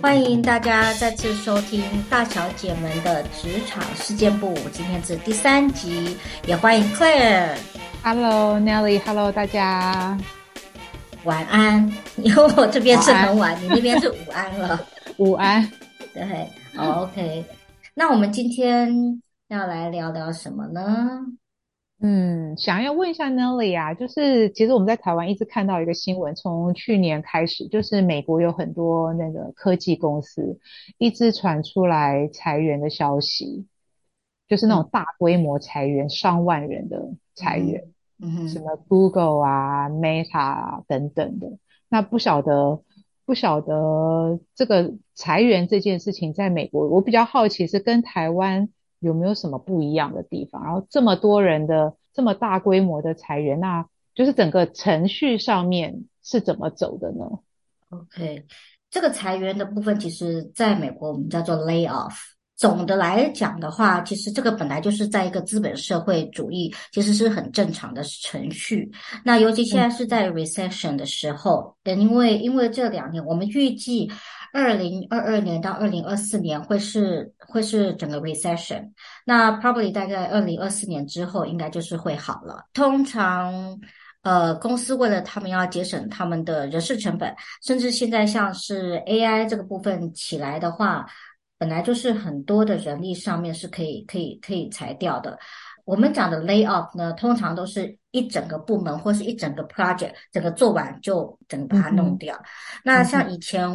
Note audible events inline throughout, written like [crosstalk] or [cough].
欢迎大家再次收听大小姐们的职场事件部，今天是第三集，也欢迎 Claire。Hello Nelly，Hello 大家，晚安。因为我这边是很晚，晚你那边是午安了。[laughs] 午安，对，OK。那我们今天要来聊聊什么呢？嗯，想要问一下 Nelly 啊，就是其实我们在台湾一直看到一个新闻，从去年开始，就是美国有很多那个科技公司一直传出来裁员的消息，就是那种大规模裁员，嗯、上万人的裁员，嗯哼，什么 Google 啊、Meta 啊等等的。那不晓得，不晓得这个裁员这件事情在美国，我比较好奇是跟台湾。有没有什么不一样的地方？然后这么多人的这么大规模的裁员，那就是整个程序上面是怎么走的呢？OK，这个裁员的部分，其实在美国我们叫做 lay off。总的来讲的话，其实这个本来就是在一个资本社会主义，其实是很正常的程序。那尤其现在是在 recession 的时候，嗯、因为因为这两年我们预计。二零二二年到二零二四年会是会是整个 recession，那 probably 大概二零二四年之后应该就是会好了。通常，呃，公司为了他们要节省他们的人事成本，甚至现在像是 AI 这个部分起来的话，本来就是很多的人力上面是可以可以可以裁掉的。我们讲的 lay off 呢，通常都是一整个部门或是一整个 project，整个做完就整个把它弄掉。嗯、那像以前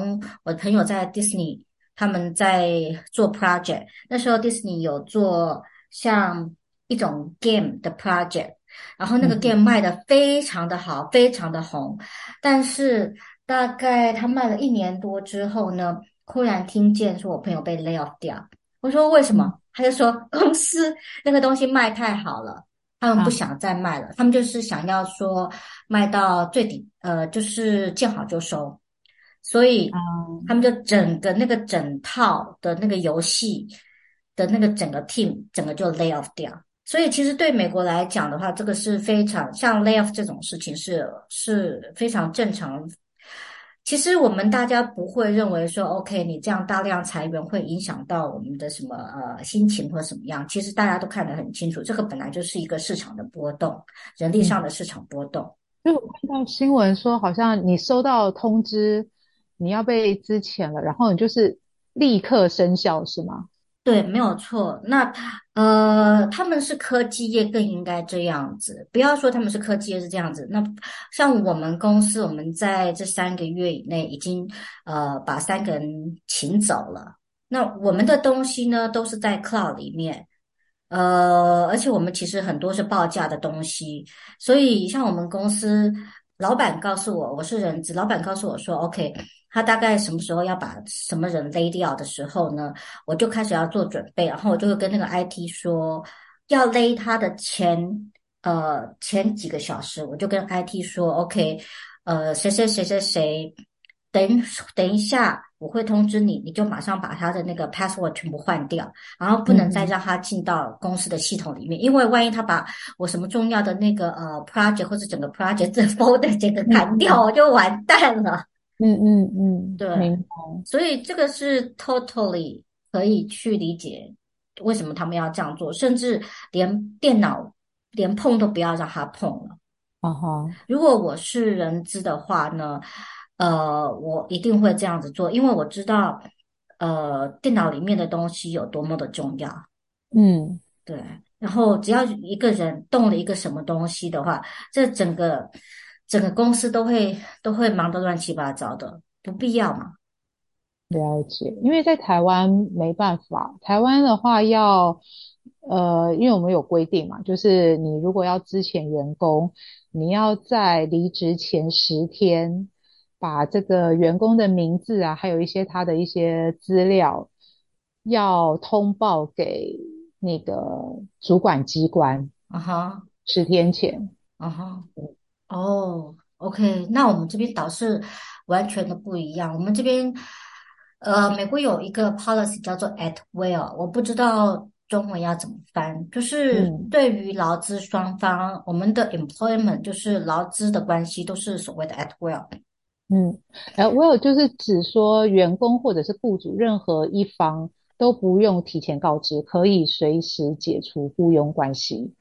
我的朋友在 Disney，他们在做 project，那时候 Disney 有做像一种 game 的 project，然后那个 game 卖的非常的好，非常的红。但是大概他卖了一年多之后呢，忽然听见说我朋友被 lay off 掉。我说为什么？嗯他就说 [laughs] 公司那个东西卖太好了，他们不想再卖了，啊、他们就是想要说卖到最底，呃，就是见好就收，所以他们就整个那个整套的那个游戏的那个整个 team 整个就 lay off 掉。所以其实对美国来讲的话，这个是非常像 lay off 这种事情是是非常正常。其实我们大家不会认为说，OK，你这样大量裁员会影响到我们的什么呃心情或什么样？其实大家都看得很清楚，这个本来就是一个市场的波动，人力上的市场波动。因为我看到新闻说，好像你收到通知，你要被资遣了，然后你就是立刻生效，是吗？对，没有错。那呃，他们是科技业，更应该这样子。不要说他们是科技业是这样子。那像我们公司，我们在这三个月以内已经呃把三个人请走了。那我们的东西呢，都是在 cloud 里面。呃，而且我们其实很多是报价的东西，所以像我们公司老板告诉我，我是人资，老板告诉我说，OK。他大概什么时候要把什么人 lay 掉的时候呢？我就开始要做准备，然后我就会跟那个 IT 说，要 lay 他的前呃前几个小时，我就跟 IT 说，OK，呃谁谁谁谁谁，等等一下我会通知你，你就马上把他的那个 password 全部换掉，然后不能再让他进到公司的系统里面，嗯、因为万一他把我什么重要的那个呃 project 或者整个 project [laughs] 的 folder 这个砍掉，我就完蛋了。嗯嗯嗯，对，明白。所以这个是 totally 可以去理解为什么他们要这样做，甚至连电脑连碰都不要让他碰了。哦吼，如果我是人资的话呢，呃，我一定会这样子做，因为我知道，呃，电脑里面的东西有多么的重要。嗯，对。然后只要一个人动了一个什么东西的话，这整个。整个公司都会都会忙得乱七八糟的，不必要嘛。了解，因为在台湾没办法，台湾的话要呃，因为我们有规定嘛，就是你如果要资遣员工，你要在离职前十天把这个员工的名字啊，还有一些他的一些资料要通报给那个主管机关。啊哈，十天前。啊哈。哦、oh，OK，那我们这边倒是完全的不一样。我们这边，呃，美国有一个 policy 叫做 at will，我不知道中文要怎么翻，就是对于劳资双方，嗯、我们的 employment 就是劳资的关系都是所谓的 at will。嗯，呃，我有就是指说员工或者是雇主任何一方都不用提前告知，可以随时解除雇佣关系。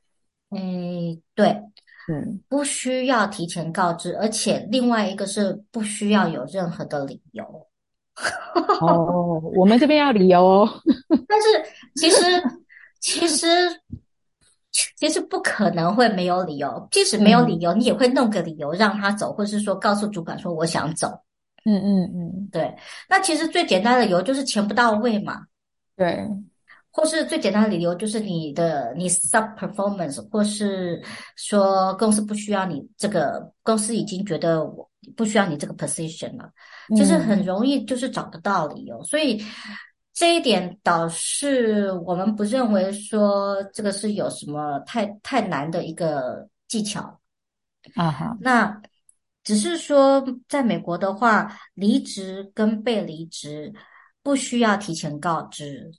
诶，对，嗯，不需要提前告知，而且另外一个是不需要有任何的理由。哦，我们这边要理由哦。但是其实其实其实不可能会没有理由，即使没有理由，嗯、你也会弄个理由让他走，或是说告诉主管说我想走。嗯嗯嗯，对。那其实最简单的理由就是钱不到位嘛。对。或是最简单的理由就是你的你 sub performance，或是说公司不需要你这个，公司已经觉得我不需要你这个 position 了，就是很容易就是找得到理由。嗯、所以这一点倒是我们不认为说这个是有什么太太难的一个技巧啊哈。那只是说在美国的话，离职跟被离职不需要提前告知。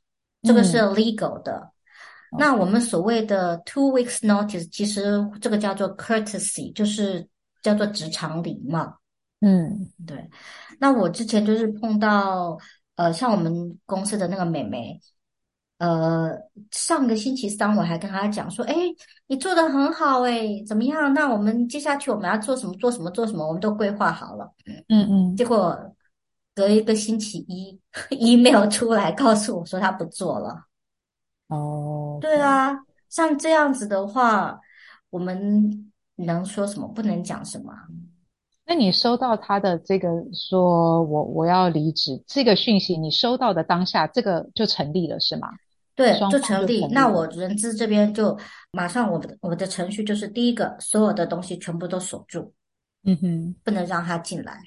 这个是 legal 的，嗯、那我们所谓的 two weeks notice，其实这个叫做 courtesy，就是叫做职场礼貌。嗯，对。那我之前就是碰到，呃，像我们公司的那个美眉，呃，上个星期三我还跟她讲说，哎，你做的很好，哎，怎么样？那我们接下去我们要做什么？做什么？做什么？我们都规划好了。嗯嗯。结果。隔一个星期一，email [laughs] 出来告诉我说他不做了。哦，对啊，像这样子的话，我们能说什么？不能讲什么？那你收到他的这个说我我要离职这个讯息，你收到的当下，这个就成立了是吗？对，就成立。那我人资这边就马上我的我的程序就是第一个，所有的东西全部都锁住，嗯哼，不能让他进来。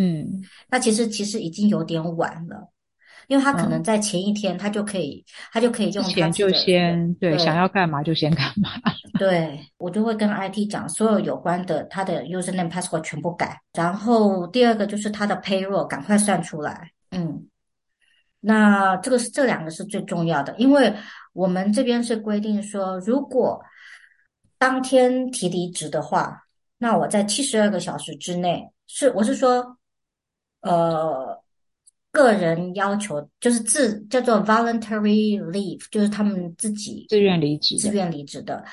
嗯，那其实其实已经有点晚了，因为他可能在前一天他就可以，嗯、他就可以用他钱就先对，对想要干嘛就先干嘛。[laughs] 对，我就会跟 IT 讲，所有有关的他的 username password 全部改，然后第二个就是他的 payroll 赶快算出来。嗯，那这个是这两个是最重要的，因为我们这边是规定说，如果当天提离职的话，那我在七十二个小时之内是我是说。呃，个人要求就是自叫做 voluntary leave，就是他们自己自愿离职、自愿离职的。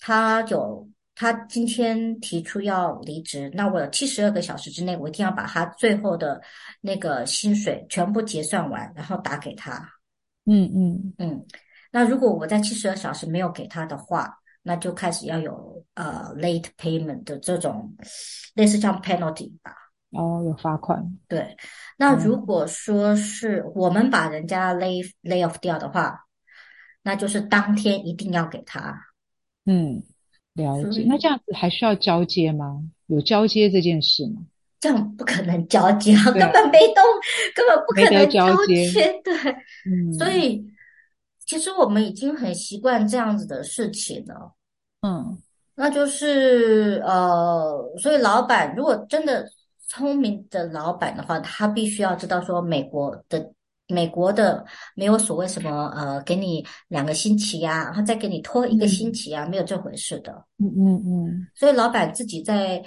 他有他今天提出要离职，那我有七十二个小时之内，我一定要把他最后的那个薪水全部结算完，然后打给他。嗯嗯嗯。那如果我在七十二小时没有给他的话，那就开始要有呃 late payment 的这种类似像 penalty 吧。哦，有罚款。对，那如果说是我们把人家 lay lay off 掉的话，那就是当天一定要给他。嗯，了解。那这样子还需要交接吗？有交接这件事吗？这样不可能交接，根本没动，根本不可能交接。对，嗯。所以其实我们已经很习惯这样子的事情了。嗯，那就是呃，所以老板如果真的。聪明的老板的话，他必须要知道说，美国的美国的没有所谓什么呃，给你两个星期呀、啊，然后再给你拖一个星期啊，嗯、没有这回事的。嗯嗯嗯。所以老板自己在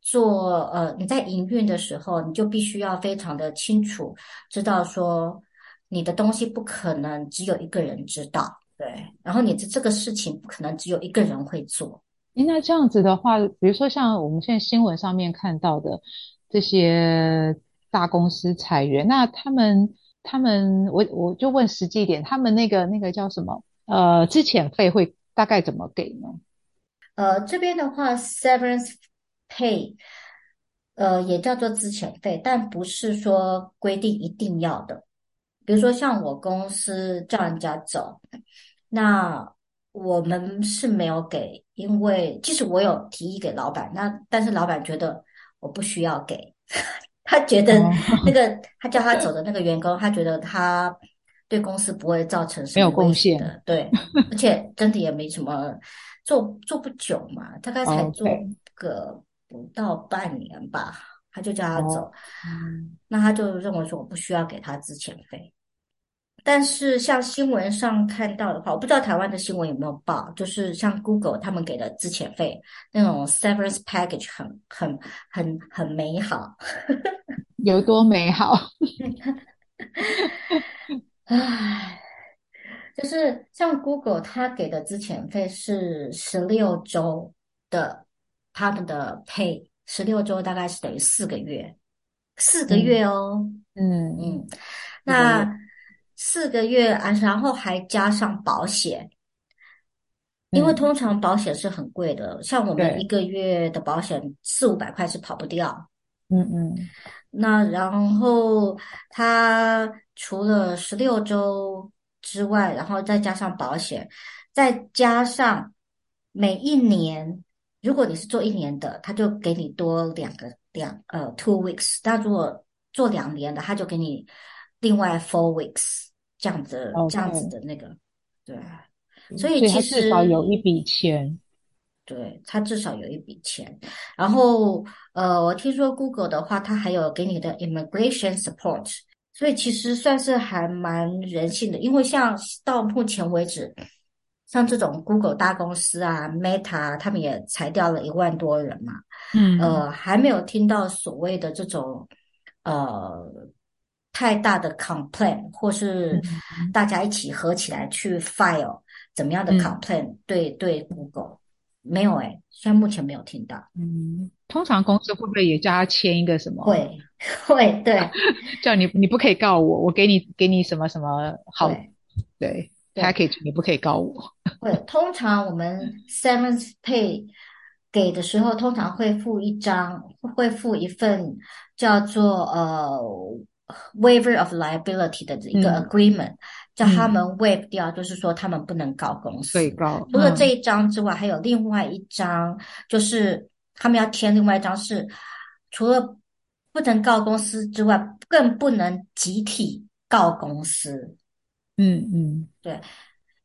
做呃，你在营运的时候，你就必须要非常的清楚，知道说你的东西不可能只有一个人知道，对。然后你的这个事情不可能只有一个人会做。那这样子的话，比如说像我们现在新闻上面看到的。这些大公司裁员，那他们他们，我我就问实际一点，他们那个那个叫什么？呃，资遣费会大概怎么给呢？呃，这边的话，severance pay，呃，也叫做资遣费，但不是说规定一定要的。比如说像我公司叫人家走，那我们是没有给，因为即使我有提议给老板，那但是老板觉得。我不需要给，[laughs] 他觉得那个、哦、他叫他走的那个员工，他觉得他对公司不会造成什么贡献的，对，[laughs] 而且真的也没什么做做不久嘛，大概才做个不到半年吧，哦 okay、他就叫他走，那他就认为说我不需要给他资遣费，但是像新闻上看到的话，我不知道台湾的新闻有没有报，就是像 Google 他们给的资遣费那种 severance package 很很很很美好，[laughs] 有多美好？[laughs] 唉，就是像 Google 他给的资遣费是十六周的他们的 pay，十六周大概是等于四个月，四个月哦，嗯嗯，嗯，那。四个月啊，然后还加上保险，因为通常保险是很贵的，嗯、像我们一个月的保险四五百块是跑不掉。嗯嗯，那然后他除了十六周之外，然后再加上保险，再加上每一年，如果你是做一年的，他就给你多两个两呃 two weeks，但如果做两年的，他就给你。另外 four weeks 这样子.这样子的那个，对，所以其实至少有一笔钱，对，他至少有一笔钱。然后，呃，我听说 Google 的话，他还有给你的 immigration support，所以其实算是还蛮人性的。因为像到目前为止，像这种 Google 大公司啊，Meta，他们也裁掉了一万多人嘛，嗯，呃，还没有听到所谓的这种，呃。太大的 complaint，或是大家一起合起来去 file 怎么样的 complaint？、嗯、对对，Google 没有哎，现在目前没有听到。嗯，通常公司会不会也叫他签一个什么？会会对，[laughs] 叫你你不可以告我，我给你给你什么什么好对，package，你不可以告我。[laughs] 会，通常我们 severance pay 给的时候，通常会附一张，会附一份叫做呃。Waiver of liability 的一个 agreement，、嗯、叫他们 waive 掉，就是说他们不能告公司。对，告。除了这一张之外，嗯、还有另外一张，就是他们要签另外一张，是除了不能告公司之外，更不能集体告公司。嗯嗯，对，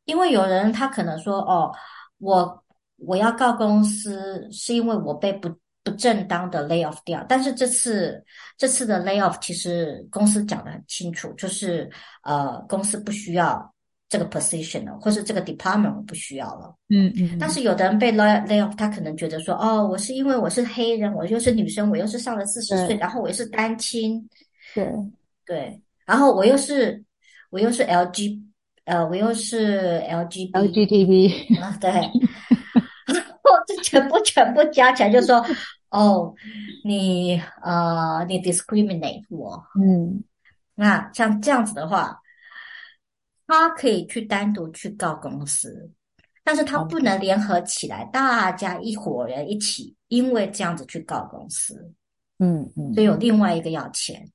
因为有人他可能说，哦，我我要告公司，是因为我被不。不正当的 lay off 掉，但是这次这次的 lay off 其实公司讲得很清楚，就是呃公司不需要这个 position 了，或是这个 department 不需要了。嗯嗯。但是有的人被 lay lay off，他可能觉得说，哦，我是因为我是黑人，我又是女生，我又是上了四十岁，然后我又是单亲。对对，然后我又是我又是 LG，呃，我又是 LG LGTB 啊，对。这全部全部加起来，就说哦，你呃，你 discriminate 我，嗯，那像这样子的话，他可以去单独去告公司，但是他不能联合起来，大家一伙人一起，因为这样子去告公司，嗯嗯，所以有另外一个要钱，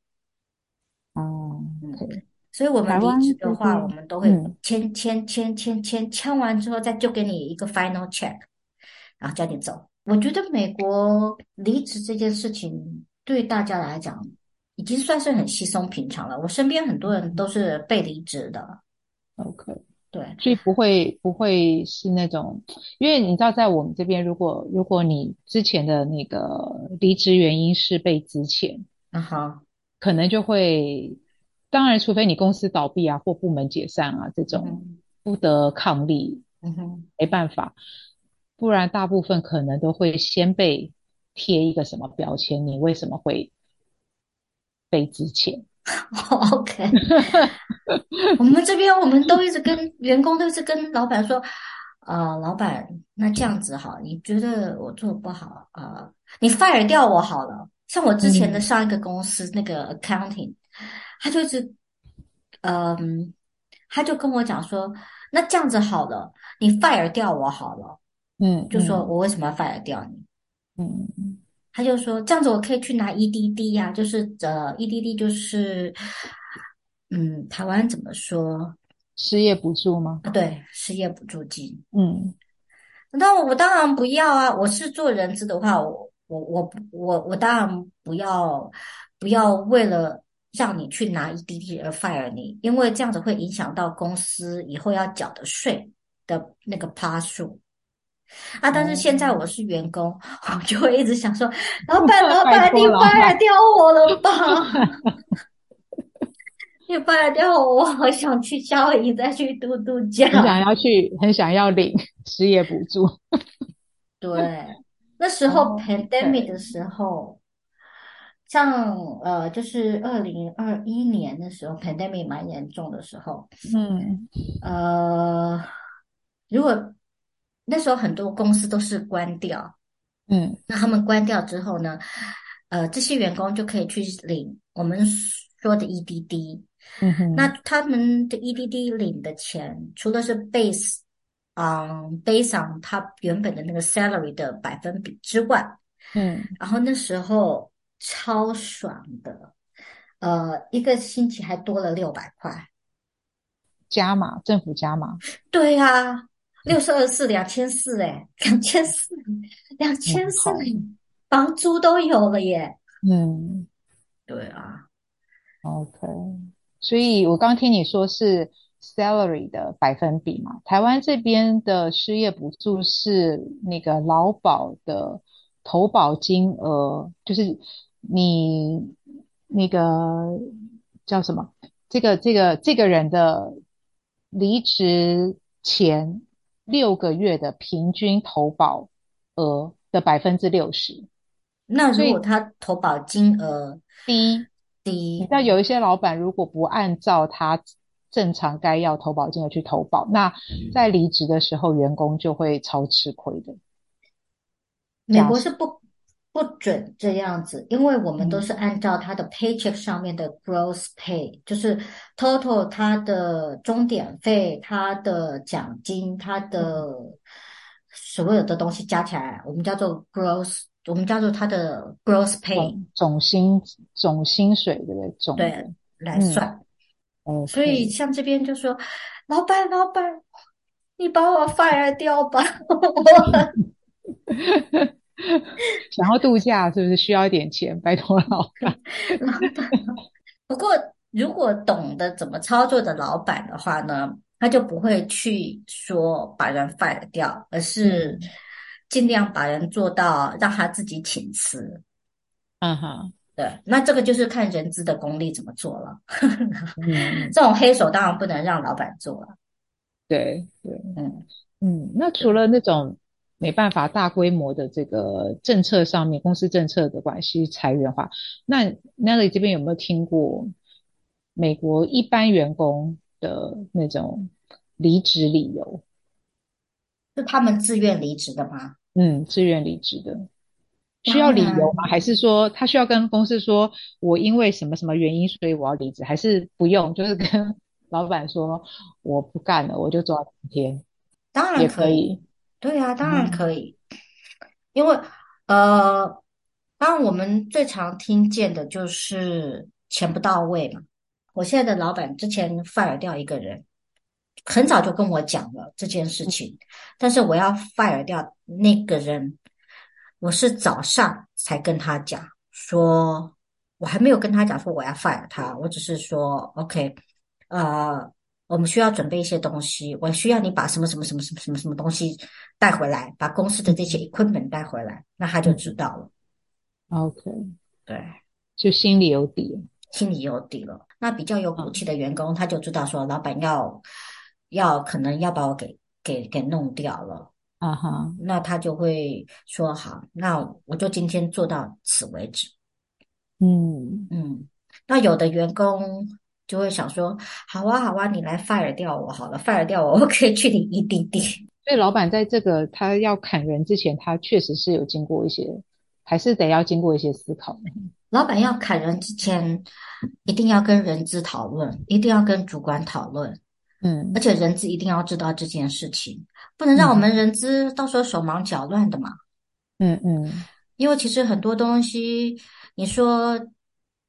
哦，对，所以我们离职的话，我们都会签签签签签签完之后，再就给你一个 final check。然后叫你走，我觉得美国离职这件事情对大家来讲已经算是很稀松平常了。我身边很多人都是被离职的。OK，对，所以不会不会是那种，因为你知道，在我们这边，如果如果你之前的那个离职原因是被资遣，啊哈，可能就会，当然，除非你公司倒闭啊或部门解散啊这种不得抗力，嗯哼，没办法。不然，大部分可能都会先被贴一个什么标签，你为什么会被资遣？[laughs] OK，我们这边我们都一直跟员工都是跟老板说，啊、呃，老板，那这样子好，你觉得我做不好啊、呃，你 fire 掉我好了。像我之前的上一个公司、嗯、那个 accounting，他就是，嗯、呃，他就跟我讲说，那这样子好了，你 fire 掉我好了。嗯，就说我为什么要 fire 掉你？嗯嗯，他就说这样子我可以去拿 EDD 呀、啊，就是呃 EDD 就是，嗯，台湾怎么说？失业补助吗？啊，对，失业补助金。嗯，那我当然不要啊！我是做人资的话，我我我我我当然不要不要为了让你去拿 EDD 而 fire 你，因为这样子会影响到公司以后要缴的税的那个趴数。啊！但是现在我是员工，哦、[laughs] 我就会一直想说：[laughs] “老板，老板，你 fire 掉我了吧？[laughs] ”你 fire 掉我，我好想去夏威夷再去度度假，很想要去，很想要领失业补助。对，那时候 pandemic 的时候，像呃，就是二零二一年的时候，pandemic 蛮严重的时候，嗯，呃，如果那时候很多公司都是关掉，嗯，那他们关掉之后呢，呃，这些员工就可以去领我们说的 EDD。嗯哼，那他们的 EDD 领的钱，除了是 base，嗯，base on 他原本的那个 salary 的百分比之外，嗯，然后那时候超爽的，呃，一个星期还多了六百块，加码，政府加码，对呀、啊，六十二四两千四，哎，两千四，两千四，房租都有了耶，嗯，对啊，OK。所以我刚刚听你说是 salary 的百分比嘛？台湾这边的失业补助是那个劳保的投保金额，就是你那个叫什么？这个这个这个人的离职前六个月的平均投保额的百分之六十。那如果他投保金额低？低，那有一些老板如果不按照他正常该要投保金额去投保，那在离职的时候，员工就会超吃亏的。美国是不不准这样子，因为我们都是按照他的 paycheck 上面的 gross pay，嗯，就是 total 他的钟点费、他的奖金、他的所有的东西加起来，我们叫做 gross。我们叫做他的 gross pay 总薪总薪水对不对？总对来算。嗯，所以像这边就说，老板老板，你把我 fire 掉吧。[laughs] 想要度假是不是需要一点钱？拜托 [laughs] 老板。不过如果懂得怎么操作的老板的话呢，他就不会去说把人 fire 掉，而是。嗯尽量把人做到让他自己请辞，嗯哼，对，那这个就是看人资的功力怎么做了。嗯，[laughs] 这种黑手当然不能让老板做了。对对，嗯嗯，那除了那种没办法大规模的这个政策上面，公司政策的关系裁员化，那 Nelly 这边有没有听过美国一般员工的那种离职理由？是他们自愿离职的吗？嗯，自愿离职的，需要理由吗？还是说他需要跟公司说，我因为什么什么原因，所以我要离职？还是不用，就是跟老板说我不干了，我就做到今天。当然可以，可以，对啊，当然可以。嗯、因为呃，当然我们最常听见的就是钱不到位嘛。我现在的老板之前 fire 掉一个人。很早就跟我讲了这件事情，但是我要 fire 掉那个人，我是早上才跟他讲，说我还没有跟他讲说我要 fire 他，我只是说 OK，呃，我们需要准备一些东西，我需要你把什么什么什么什么什么什么东西带回来，把公司的这些 equipment 带回来，那他就知道了。OK，对，就心里有底，心里有底了。那比较有骨气的员工，他就知道说老板要。要可能要把我给给给弄掉了，啊哈，那他就会说好，那我就今天做到此为止。嗯嗯，那有的员工就会想说，好啊好啊，你来 fire 掉我好了，fire 掉我，我可以去领 EDD。所以老板在这个他要砍人之前，他确实是有经过一些，还是得要经过一些思考。老板要砍人之前，一定要跟人资讨论，一定要跟主管讨论。嗯，而且人资一定要知道这件事情，不能让我们人资到时候手忙脚乱的嘛。嗯嗯，因为其实很多东西，你说，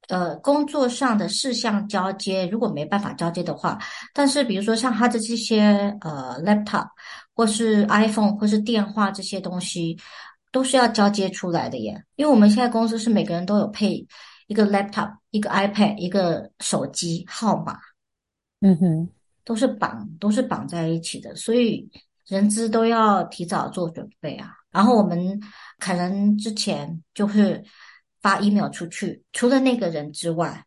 呃，工作上的事项交接，如果没办法交接的话，但是比如说像他的这些呃 laptop 或是 iPhone 或是电话这些东西，都是要交接出来的耶。因为我们现在公司是每个人都有配一个 laptop、一个 iPad、一个手机号码。嗯哼。都是绑，都是绑在一起的，所以人资都要提早做准备啊。然后我们可能之前就会发 email 出去，除了那个人之外，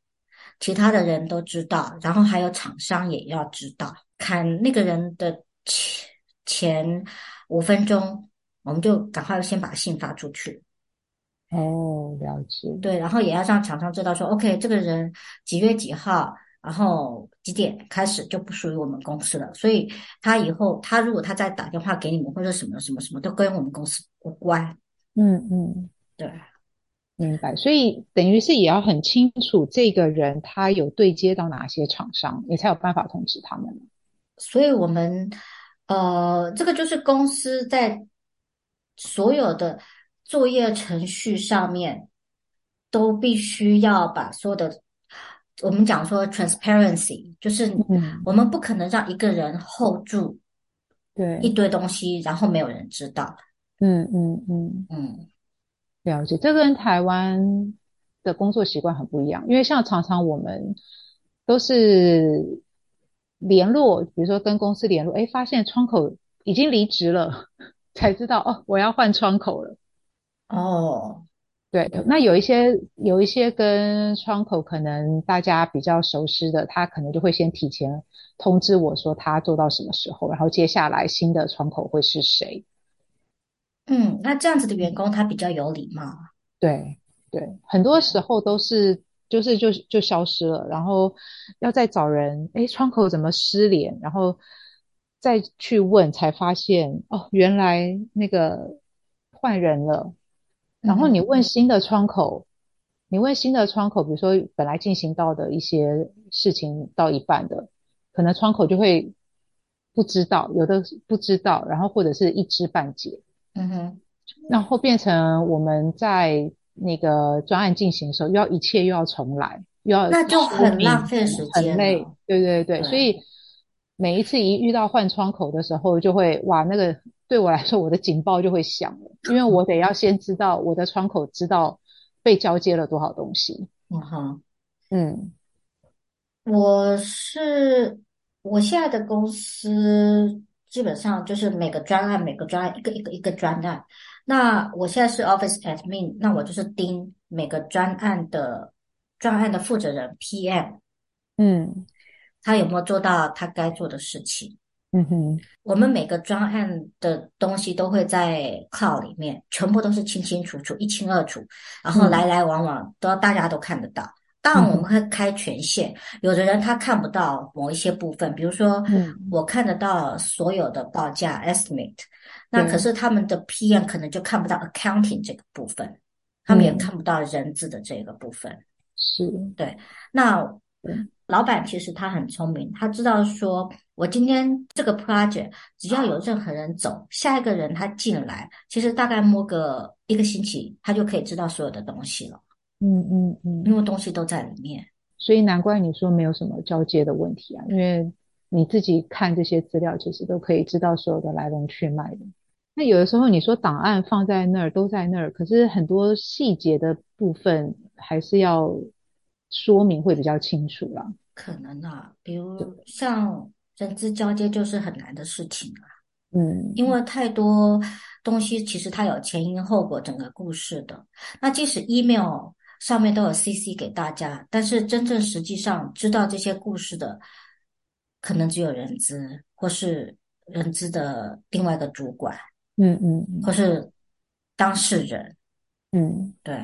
其他的人都知道，然后还有厂商也要知道。看那个人的前前五分钟，我们就赶快先把信发出去。哦，了解。对，然后也要让厂商知道说，OK，这个人几月几号，然后几点开始就不属于我们公司了。所以他以后他如果他再打电话给你们或者什么什么什么，都跟我们公司无关。嗯嗯，对，明白。所以等于是也要很清楚这个人他有对接到哪些厂商，你才有办法通知他们。所以我们呃，这个就是公司在所有的。作业程序上面都必须要把所有的，我们讲说 transparency，就是我们不可能让一个人 hold 住对一堆东西，然后没有人知道。嗯嗯嗯嗯，了解。这跟台湾的工作习惯很不一样，因为像常常我们都是联络，比如说跟公司联络，哎，发现窗口已经离职了，[laughs] 才知道哦，我要换窗口了。哦，对，那有一些有一些跟窗口可能大家比较熟悉的，他可能就会先提前通知我说他做到什么时候，然后接下来新的窗口会是谁。嗯，那这样子的员工他比较有礼貌。对对，很多时候都是就是就就消失了，然后要再找人，诶，窗口怎么失联？然后再去问才发现，哦，原来那个换人了。然后你问新的窗口，你问新的窗口，比如说本来进行到的一些事情到一半的，可能窗口就会不知道，有的不知道，然后或者是一知半解。嗯哼，然后变成我们在那个专案进行的时候，又要一切又要重来，又要那就很浪费时间，很累。对对对，对，所以每一次一遇到换窗口的时候，就会哇那个。对我来说，我的警报就会响了，因为我得要先知道我的窗口知道被交接了多少东西。嗯哼，嗯，我是我现在的公司基本上就是每个专案每个专案一个一个一个专案。那我现在是 Office Admin，那我就是盯每个专案的专案的负责人 PM，嗯，他有没有做到他该做的事情。嗯哼，我们每个专案的东西都会在 Cloud 里面，全部都是清清楚楚、一清二楚，然后来来往往都要大家都看得到。当然，我们会开权限，有的人他看不到某一些部分，比如说，我看得到所有的报价 estimate，那可是他们的 PM 可能就看不到 accounting 这个部分，他们也看不到人资的这个部分。是，对，那。老板其实他很聪明，他知道说，我今天这个 project 只要有任何人走，下一个人他进来，其实大概摸个一个星期，他就可以知道所有的东西了。嗯嗯嗯，因为东西都在里面，所以难怪你说没有什么交接的问题啊，因为你自己看这些资料，其实都可以知道所有的来龙去脉的。那有的时候你说档案放在那儿都在那儿，可是很多细节的部分还是要说明会比较清楚啦。可能啊，比如像人资交接就是很难的事情啊，嗯，因为太多东西其实它有前因后果整个故事的。那即使 email 上面都有 CC 给大家，但是真正实际上知道这些故事的，可能只有人资或是人资的另外一个主管，嗯嗯，或是当事人，嗯，对，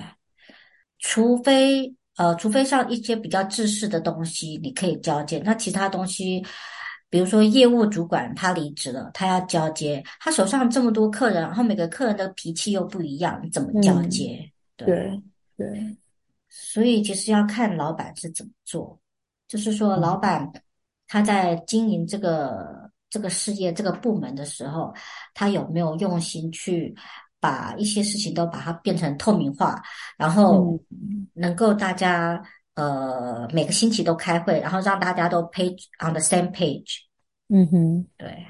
除非。呃，除非像一些比较制式的东西，你可以交接。那其他东西，比如说业务主管他离职了，他要交接，他手上这么多客人，然后每个客人的脾气又不一样，你怎么交接？嗯、对对，所以其实要看老板是怎么做，就是说老板他在经营这个、嗯、这个事业这个部门的时候，他有没有用心去。把一些事情都把它变成透明化，然后能够大家、嗯、呃每个星期都开会，然后让大家都 page on the same page。嗯哼，对，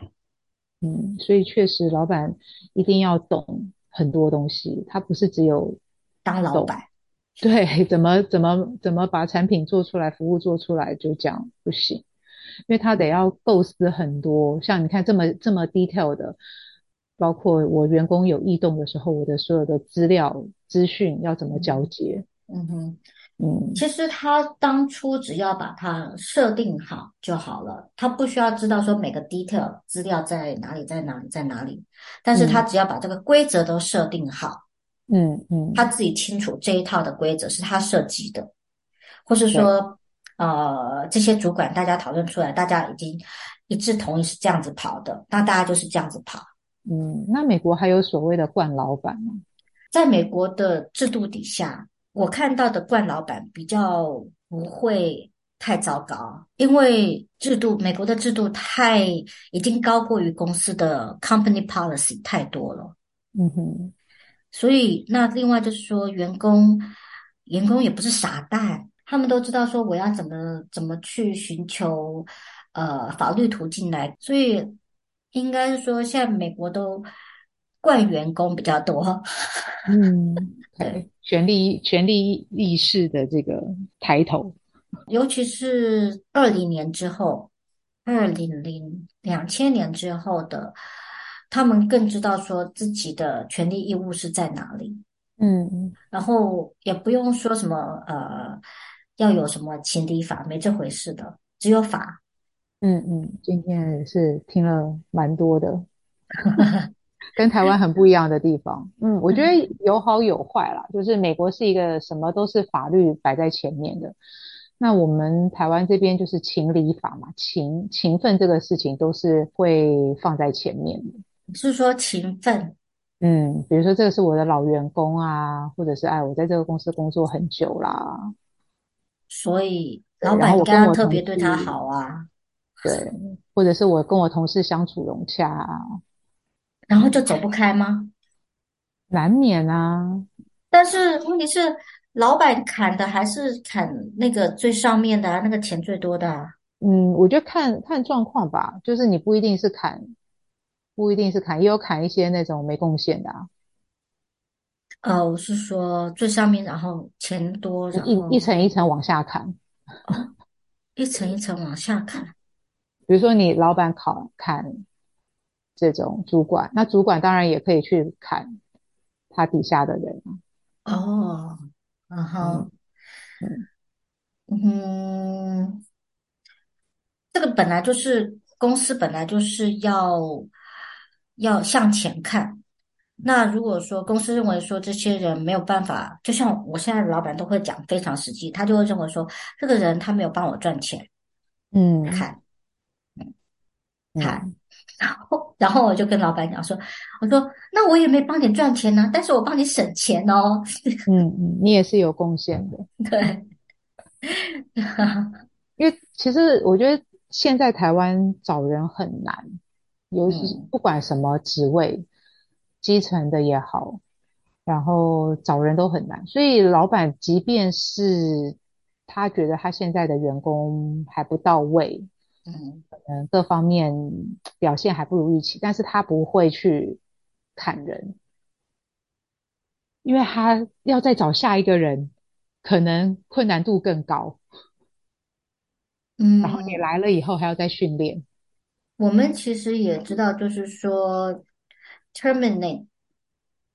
嗯，所以确实老板一定要懂很多东西，他不是只有当老板，[laughs] 对，怎么怎么怎么把产品做出来，服务做出来就这样不行，因为他得要构思很多，像你看这么这么 detail 的。包括我员工有异动的时候，我的所有的资料资讯要怎么交接？嗯哼，嗯，其实他当初只要把它设定好就好了，他不需要知道说每个 detail 资料在哪里，在哪里，在哪里。但是他只要把这个规则都设定好，嗯嗯，他自己清楚这一套的规则是他设计的，或是说，呃，这些主管大家讨论出来，大家已经一致同意是这样子跑的，那大家就是这样子跑。嗯，那美国还有所谓的惯老板吗？在美国的制度底下。我看到的惯老板比较不会太糟糕，因为制度，美国的制度太已经高过于公司的 company policy 太多了。嗯哼，所以那另外就是说，员工员工也不是傻蛋，他们都知道说我要怎么怎么去寻求呃法律途径来，所以应该是说现在美国都怪员工比较多。嗯。[laughs] 对，权力权力意识的这个抬头，尤其是二零年之后，二零零两千年之后的，他们更知道说自己的权利义务是在哪里。嗯，然后也不用说什么呃，要有什么情理法，没这回事的，只有法。嗯嗯，今天也是听了蛮多的。[laughs] 跟台湾很不一样的地方，[laughs] 嗯，我觉得有好有坏啦。就是美国是一个什么都是法律摆在前面的，那我们台湾这边就是情理法嘛，情情分这个事情都是会放在前面的。是说勤奋？嗯，比如说这个是我的老员工啊，或者是哎，我在这个公司工作很久啦，所以老板应该要特别对他好啊。对，或者是我跟我同事相处融洽啊。然后就走不开吗？难免啊。但是问题是，老板砍的还是砍那个最上面的啊，那个钱最多的啊。嗯，我觉得看看状况吧，就是你不一定是砍，不一定是砍，也有砍一些那种没贡献的啊。呃，我是说最上面，然后钱多，然后一一层一层往下砍，[laughs] 一层一层往下砍。比如说你老板考砍。这种主管，那主管当然也可以去砍他底下的人哦，然后，嗯嗯，这个本来就是公司本来就是要要向前看。那如果说公司认为说这些人没有办法，就像我现在的老板都会讲非常实际，他就会认为说这个人他没有帮我赚钱，嗯，看，嗯，看。嗯 [laughs] 然后，然后我就跟老板讲说：“我说，那我也没帮你赚钱呢，但是我帮你省钱哦。嗯嗯，你也是有贡献的。对，因为其实我觉得现在台湾找人很难，尤其是不管什么职位，基层的也好，然后找人都很难。所以老板即便是他觉得他现在的员工还不到位。”嗯，嗯，各方面表现还不如预期，但是他不会去砍人，因为他要再找下一个人，可能困难度更高。嗯，然后你来了以后还要再训练。我们其实也知道，就是说，terminate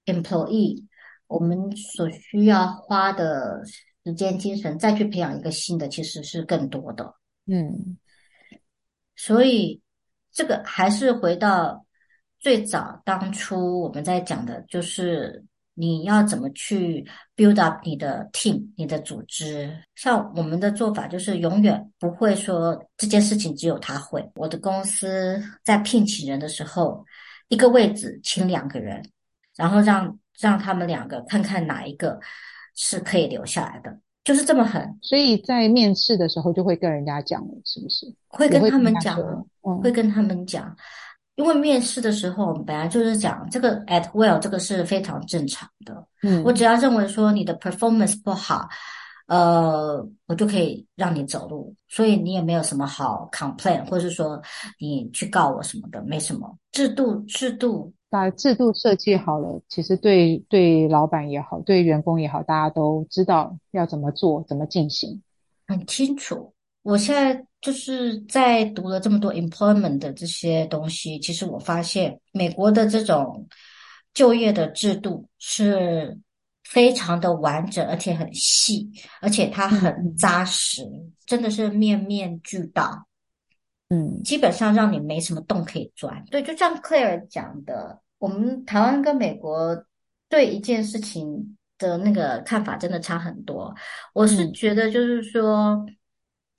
employee，我们所需要花的时间、精神再去培养一个新的，其实是更多的。嗯。所以，这个还是回到最早当初我们在讲的，就是你要怎么去 build up 你的 team、你的组织。像我们的做法，就是永远不会说这件事情只有他会。我的公司在聘请人的时候，一个位置请两个人，然后让让他们两个看看哪一个是可以留下来的。就是这么狠，所以在面试的时候就会跟人家讲了，是不是？会跟他们讲，嗯，会跟他们讲，因为面试的时候我们本来就是讲这个 at will，这个是非常正常的。嗯，我只要认为说你的 performance 不好，呃，我就可以让你走路，所以你也没有什么好 complain，或者是说你去告我什么的，没什么。制度，制度。把制度设计好了，其实对对老板也好，对员工也好，大家都知道要怎么做，怎么进行，很清楚。我现在就是在读了这么多 employment 的这些东西，其实我发现美国的这种就业的制度是非常的完整，而且很细，而且它很扎实，嗯、真的是面面俱到。嗯，基本上让你没什么洞可以钻。对，就像 Claire 讲的，我们台湾跟美国对一件事情的那个看法真的差很多。我是觉得，就是说，嗯、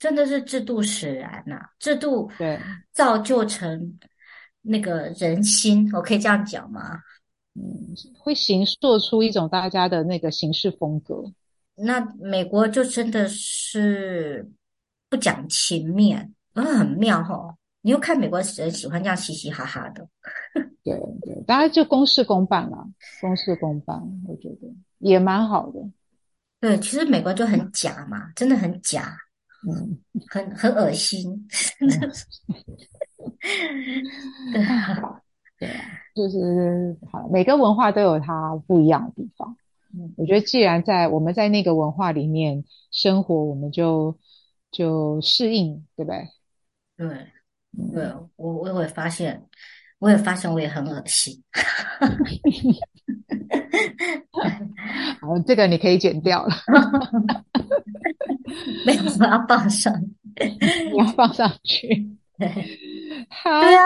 真的是制度使然呐、啊，制度对造就成那个人心，我可以这样讲吗？嗯，会形塑出一种大家的那个行事风格。那美国就真的是不讲情面，嗯，很妙齁。你又看美国人喜欢这样嘻嘻哈哈的，[laughs] 对对，大家就公事公办嘛，公事公办，我觉得也蛮好的。对，其实美国就很假嘛，真的很假，嗯，很很恶心。[laughs] 对啊。对啊，就是好，每个文化都有它不一样的地方。嗯，我觉得既然在我们在那个文化里面生活，我们就就适应，对不对？对，对，我我也会发现，我也发现我也很恶心。[laughs] [laughs] 好，这个你可以剪掉了。[laughs] 没有，我要放上，[laughs] 你要放上去。对，好，对啊。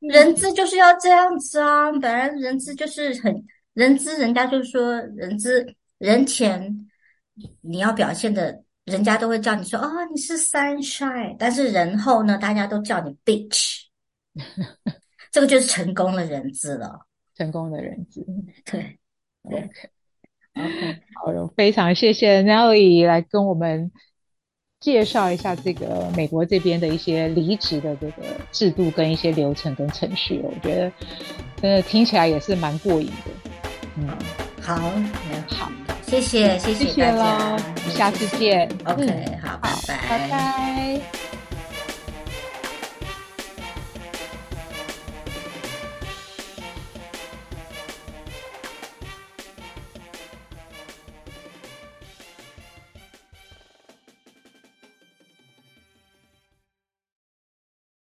人资就是要这样子啊！本来人资就是很人资，人家就说人资人前你要表现的，人家都会叫你说哦，你是 sunshine，但是人后呢，大家都叫你 bitch，这个就是成功的人资了，成功的人质，[laughs] 对，[laughs] OK OK，好，非常谢谢 Nelly 来跟我们。介绍一下这个美国这边的一些离职的这个制度跟一些流程跟程序，我觉得真的听起来也是蛮过瘾的。嗯，好，好，谢谢，谢谢大家，谢谢，下次见。OK，好，拜拜，拜拜。